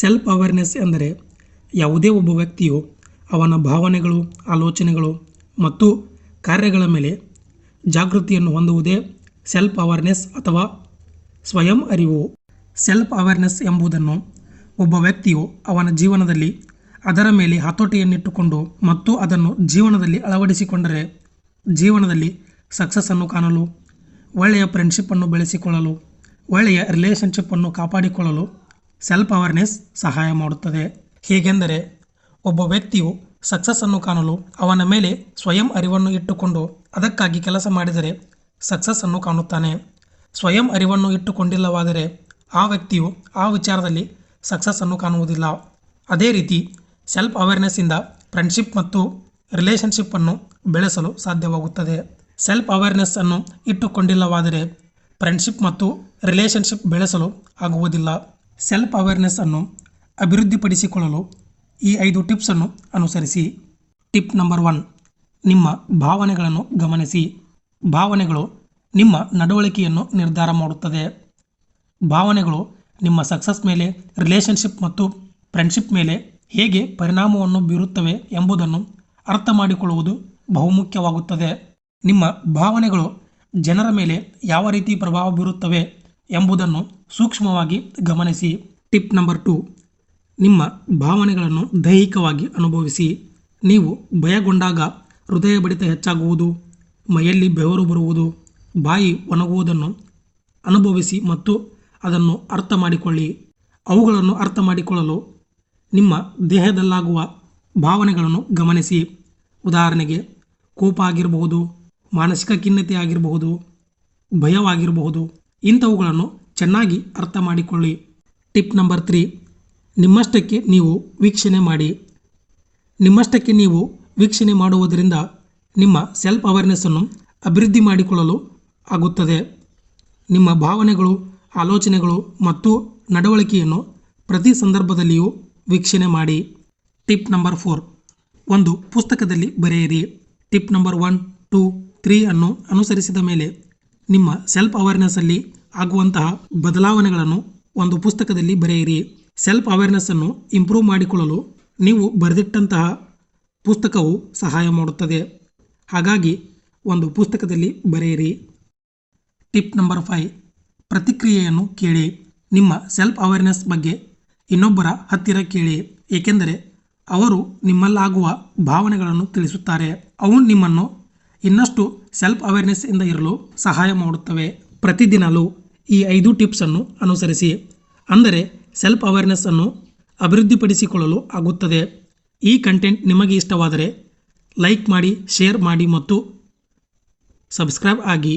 Self awareness ಎಂದರೆ ಯಾವುದೇ ಒಬ್ಬ ವ್ಯಕ್ತಿಯು ಅವನ ಭಾವನೆಗಳು, ಆಲೋಚನೆಗಳು ಮತ್ತು ಕಾರ್ಯಗಳ ಮೇಲೆ ಜಾಗೃತಿಯನ್ನು ಹೊಂದುವುದೇ ಸೆಲ್ಫ್ ಅವೇರ್ನೆಸ್ ಅಥವಾ ಸ್ವಯಂ ಅರಿವು. ಸೆಲ್ಫ್ ಅವೇರ್ನೆಸ್ ಎಂಬುದನ್ನು ಒಬ್ಬ ವ್ಯಕ್ತಿಯು ಅವನ ಜೀವನದಲ್ಲಿ ಅದರ ಮೇಲೆ ಹತೋಟಿಯನ್ನಿಟ್ಟುಕೊಂಡು ಮತ್ತು ಅದನ್ನು ಜೀವನದಲ್ಲಿ ಅಳವಡಿಸಿಕೊಂಡರೆ ಜೀವನದಲ್ಲಿ ಸಕ್ಸಸ್ಸನ್ನು ಕಾಣಲು, ಒಳ್ಳೆಯ ಫ್ರೆಂಡ್ಶಿಪ್ಪನ್ನು ಬೆಳೆಸಿಕೊಳ್ಳಲು, ಒಳ್ಳೆಯ ರಿಲೇಷನ್ಶಿಪ್ಪನ್ನು ಕಾಪಾಡಿಕೊಳ್ಳಲು ಸೆಲ್ಫ್ ಅವೇರ್ನೆಸ್ ಸಹಾಯ ಮಾಡುತ್ತದೆ. ಹೇಗೆಂದರೆ ಒಬ್ಬ ವ್ಯಕ್ತಿಯು ಸಕ್ಸಸ್ಸನ್ನು ಕಾಣಲು ಅವನ ಮೇಲೆ ಸ್ವಯಂ ಅರಿವನ್ನು ಇಟ್ಟುಕೊಂಡು ಅದಕ್ಕಾಗಿ ಕೆಲಸ ಮಾಡಿದರೆ ಸಕ್ಸಸ್ಸನ್ನು ಕಾಣುತ್ತಾನೆ. ಸ್ವಯಂ ಅರಿವನ್ನು ಇಟ್ಟುಕೊಂಡಿಲ್ಲವಾದರೆ ಆ ವ್ಯಕ್ತಿಯು ಆ ವಿಚಾರದಲ್ಲಿ ಸಕ್ಸಸ್ಸನ್ನು ಕಾಣುವುದಿಲ್ಲ. ಅದೇ ರೀತಿ ಸೆಲ್ಫ್ ಅವೇರ್ನೆಸ್ಸಿಂದ ಫ್ರೆಂಡ್ಶಿಪ್ ಮತ್ತು ರಿಲೇಷನ್ಶಿಪ್ಪನ್ನು ಬೆಳೆಸಲು ಸಾಧ್ಯವಾಗುತ್ತದೆ. ಸೆಲ್ಫ್ ಅವೇರ್ನೆಸ್ ಅನ್ನು ಇಟ್ಟುಕೊಂಡಿಲ್ಲವಾದರೆ ಫ್ರೆಂಡ್ಶಿಪ್ ಮತ್ತು ರಿಲೇಷನ್ಶಿಪ್ ಬೆಳೆಸಲು ಆಗುವುದಿಲ್ಲ. ಸೆಲ್ಫ್ ಅವೇರ್ನೆಸ್ ಅನ್ನು ಅಭಿವೃದ್ಧಿಪಡಿಸಿಕೊಳ್ಳಲು ಈ ಐದು ಟಿಪ್ಸನ್ನು ಅನುಸರಿಸಿ. ಟಿಪ್ ನಂಬರ್ ಒನ್ ನಿಮ್ಮ ಭಾವನೆಗಳನ್ನು ಗಮನಿಸಿ. ಭಾವನೆಗಳು ನಿಮ್ಮ ನಡವಳಿಕೆಯನ್ನು ನಿರ್ಧಾರ ಮಾಡುತ್ತದೆ. ಭಾವನೆಗಳು ನಿಮ್ಮ ಸಕ್ಸಸ್ ಮೇಲೆ ರಿಲೇಷನ್ಶಿಪ್ ಮತ್ತು ಫ್ರೆಂಡ್ಶಿಪ್ ಮೇಲೆ ಹೇಗೆ ಪರಿಣಾಮವನ್ನು ಬೀರುತ್ತವೆ ಎಂಬುದನ್ನು ಅರ್ಥ ಮಾಡಿಕೊಳ್ಳುವುದು ಬಹುಮುಖ್ಯವಾಗುತ್ತದೆ. ನಿಮ್ಮ ಭಾವನೆಗಳು ಜನರ ಮೇಲೆ ಯಾವ ರೀತಿ ಪ್ರಭಾವ ಬೀರುತ್ತವೆ ಎಂಬುದನ್ನು ಸೂಕ್ಷ್ಮವಾಗಿ ಗಮನಿಸಿ. Tip number two. ನಿಮ್ಮ ಭಾವನೆಗಳನ್ನು ದೈಹಿಕವಾಗಿ ಅನುಭವಿಸಿ. ನೀವು ಭಯಗೊಂಡಾಗ ಹೃದಯ ಬಡಿತ ಹೆಚ್ಚಾಗುವುದು, ಮೈಯಲ್ಲಿ ಬೆವರು ಬರುವುದು, ಬಾಯಿ ಒಣಗುವುದನ್ನು ಅನುಭವಿಸಿ ಮತ್ತು ಅದನ್ನು ಅರ್ಥ ಮಾಡಿಕೊಳ್ಳಿ. ಅವುಗಳನ್ನು ಅರ್ಥ ಮಾಡಿಕೊಳ್ಳಲು ನಿಮ್ಮ ದೇಹದಲ್ಲಾಗುವ ಭಾವನೆಗಳನ್ನು ಗಮನಿಸಿ. ಉದಾಹರಣೆಗೆ, ಕೋಪ ಆಗಿರಬಹುದು, ಮಾನಸಿಕ ಖಿನ್ನತೆ ಆಗಿರಬಹುದು, ಭಯವಾಗಿರಬಹುದು. ಇಂಥವುಗಳನ್ನು ಚೆನ್ನಾಗಿ ಅರ್ಥ ಮಾಡಿಕೊಳ್ಳಿ. Tip number three. ನಿಮ್ಮಷ್ಟಕ್ಕೆ ನೀವು ವೀಕ್ಷಣೆ ಮಾಡಿ. ನಿಮ್ಮಷ್ಟಕ್ಕೆ ನೀವು ವೀಕ್ಷಣೆ ಮಾಡುವುದರಿಂದ ನಿಮ್ಮ ಸೆಲ್ಫ್ ಅವೇರ್ನೆಸ್ಸನ್ನು ಅಭಿವೃದ್ಧಿ ಮಾಡಿಕೊಳ್ಳಲು ಆಗುತ್ತದೆ. ನಿಮ್ಮ ಭಾವನೆಗಳು, ಆಲೋಚನೆಗಳು ಮತ್ತು ನಡವಳಿಕೆಯನ್ನು ಪ್ರತಿ ಸಂದರ್ಭದಲ್ಲಿಯೂ ವೀಕ್ಷಣೆ ಮಾಡಿ. Tip number four. ಒಂದು ಪುಸ್ತಕದಲ್ಲಿ ಬರೆಯಿರಿ. Tip number one, two, three ಅನ್ನು ಅನುಸರಿಸಿದ ಮೇಲೆ ನಿಮ್ಮ ಸೆಲ್ಫ್ ಅವೇರ್ನೆಸ್ಸಲ್ಲಿ ಆಗುವಂತಹ ಬದಲಾವಣೆಗಳನ್ನು ಒಂದು ಪುಸ್ತಕದಲ್ಲಿ ಬರೆಯಿರಿ. ಸೆಲ್ಫ್ ಅವೇರ್ನೆಸ್ಸನ್ನು ಇಂಪ್ರೂವ್ ಮಾಡಿಕೊಳ್ಳಲು ನೀವು ಬರೆದಿಟ್ಟಂತಹ ಪುಸ್ತಕವು ಸಹಾಯ ಮಾಡುತ್ತದೆ. ಹಾಗಾಗಿ ಒಂದು ಪುಸ್ತಕದಲ್ಲಿ ಬರೆಯಿರಿ. ಟಿಪ್ ನಂಬರ್ ಫೈವ್ ಪ್ರತಿಕ್ರಿಯೆಯನ್ನು ಕೇಳಿ. ನಿಮ್ಮ ಸೆಲ್ಫ್ ಅವೇರ್ನೆಸ್ ಬಗ್ಗೆ ಇನ್ನೊಬ್ಬರ ಹತ್ತಿರ ಕೇಳಿ. ಏಕೆಂದರೆ ಅವರು ನಿಮ್ಮಲ್ಲಾಗುವ ಭಾವನೆಗಳನ್ನು ತಿಳಿಸುತ್ತಾರೆ. ಅವು ನಿಮ್ಮನ್ನು ಇನ್ನಷ್ಟು ಸೆಲ್ಫ್ ಅವೇರ್ನೆಸ್ ಇಂದ ಇರಲು ಸಹಾಯ ಮಾಡುತ್ತವೆ. ಪ್ರತಿದಿನಲೂ ಈ ಐದು ಟಿಪ್ಸನ್ನು ಅನುಸರಿಸಿ. ಅಂದರೆ ಸೆಲ್ಫ್ ಅವೇರ್ನೆಸ್ ಅನ್ನು ಅಭಿವೃದ್ಧಿಪಡಿಸಿಕೊಳ್ಳಲು ಆಗುತ್ತದೆ. ಈ ಕಂಟೆಂಟ್ ನಿಮಗೆ ಇಷ್ಟವಾದರೆ ಲೈಕ್ ಮಾಡಿ ಶೇರ್ ಮಾಡಿ ಮತ್ತು ಸಬ್ಸ್ಕ್ರೈಬ್ ಆಗಿ.